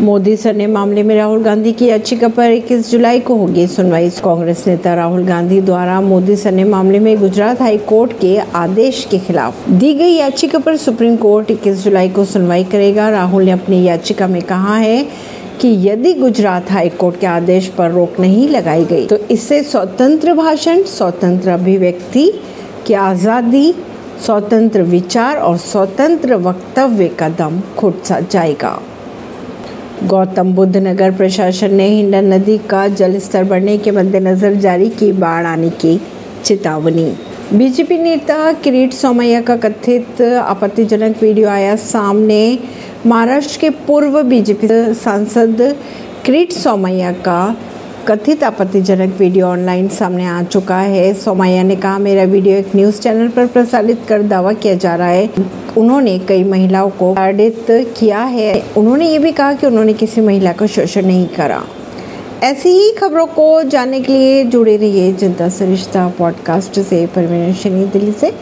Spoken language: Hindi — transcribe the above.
मोदी सर ने मामले में राहुल गांधी की याचिका पर 21 जुलाई को होगी सुनवाई। कांग्रेस नेता राहुल गांधी द्वारा मोदी सर ने मामले में गुजरात हाई कोर्ट के आदेश के खिलाफ दी गई याचिका पर सुप्रीम कोर्ट 21 जुलाई को सुनवाई करेगा। राहुल ने अपनी याचिका में कहा है कि यदि गुजरात हाई कोर्ट के आदेश पर रोक नहीं लगाई गई तो इससे स्वतंत्र भाषण, स्वतंत्र अभिव्यक्ति की आज़ादी, स्वतंत्र विचार और स्वतंत्र वक्तव्य का दम घुट जाएगा। गौतम बुद्ध नगर प्रशासन ने हिंडन नदी का जल स्तर बढ़ने के मद्देनज़र जारी की बाढ़ आने की चेतावनी। बीजेपी नेता किरीट सोमैया का कथित आपत्तिजनक वीडियो आया सामने महाराष्ट्र के पूर्व बीजेपी सांसद किरीट सोमैया का कथित आपत्तिजनक वीडियो ऑनलाइन सामने आ चुका है। सोमैया ने कहा, मेरा वीडियो एक न्यूज़ चैनल पर प्रसारित कर दावा किया जा रहा है। उन्होंने कई महिलाओं को ताड़ित किया है। उन्होंने ये भी कहा कि उन्होंने किसी महिला का शोषण नहीं करा। ऐसी ही खबरों को जानने के लिए जुड़े रहिए जनता सरिश्ता पॉडकास्ट से। परवीन दिल्ली से।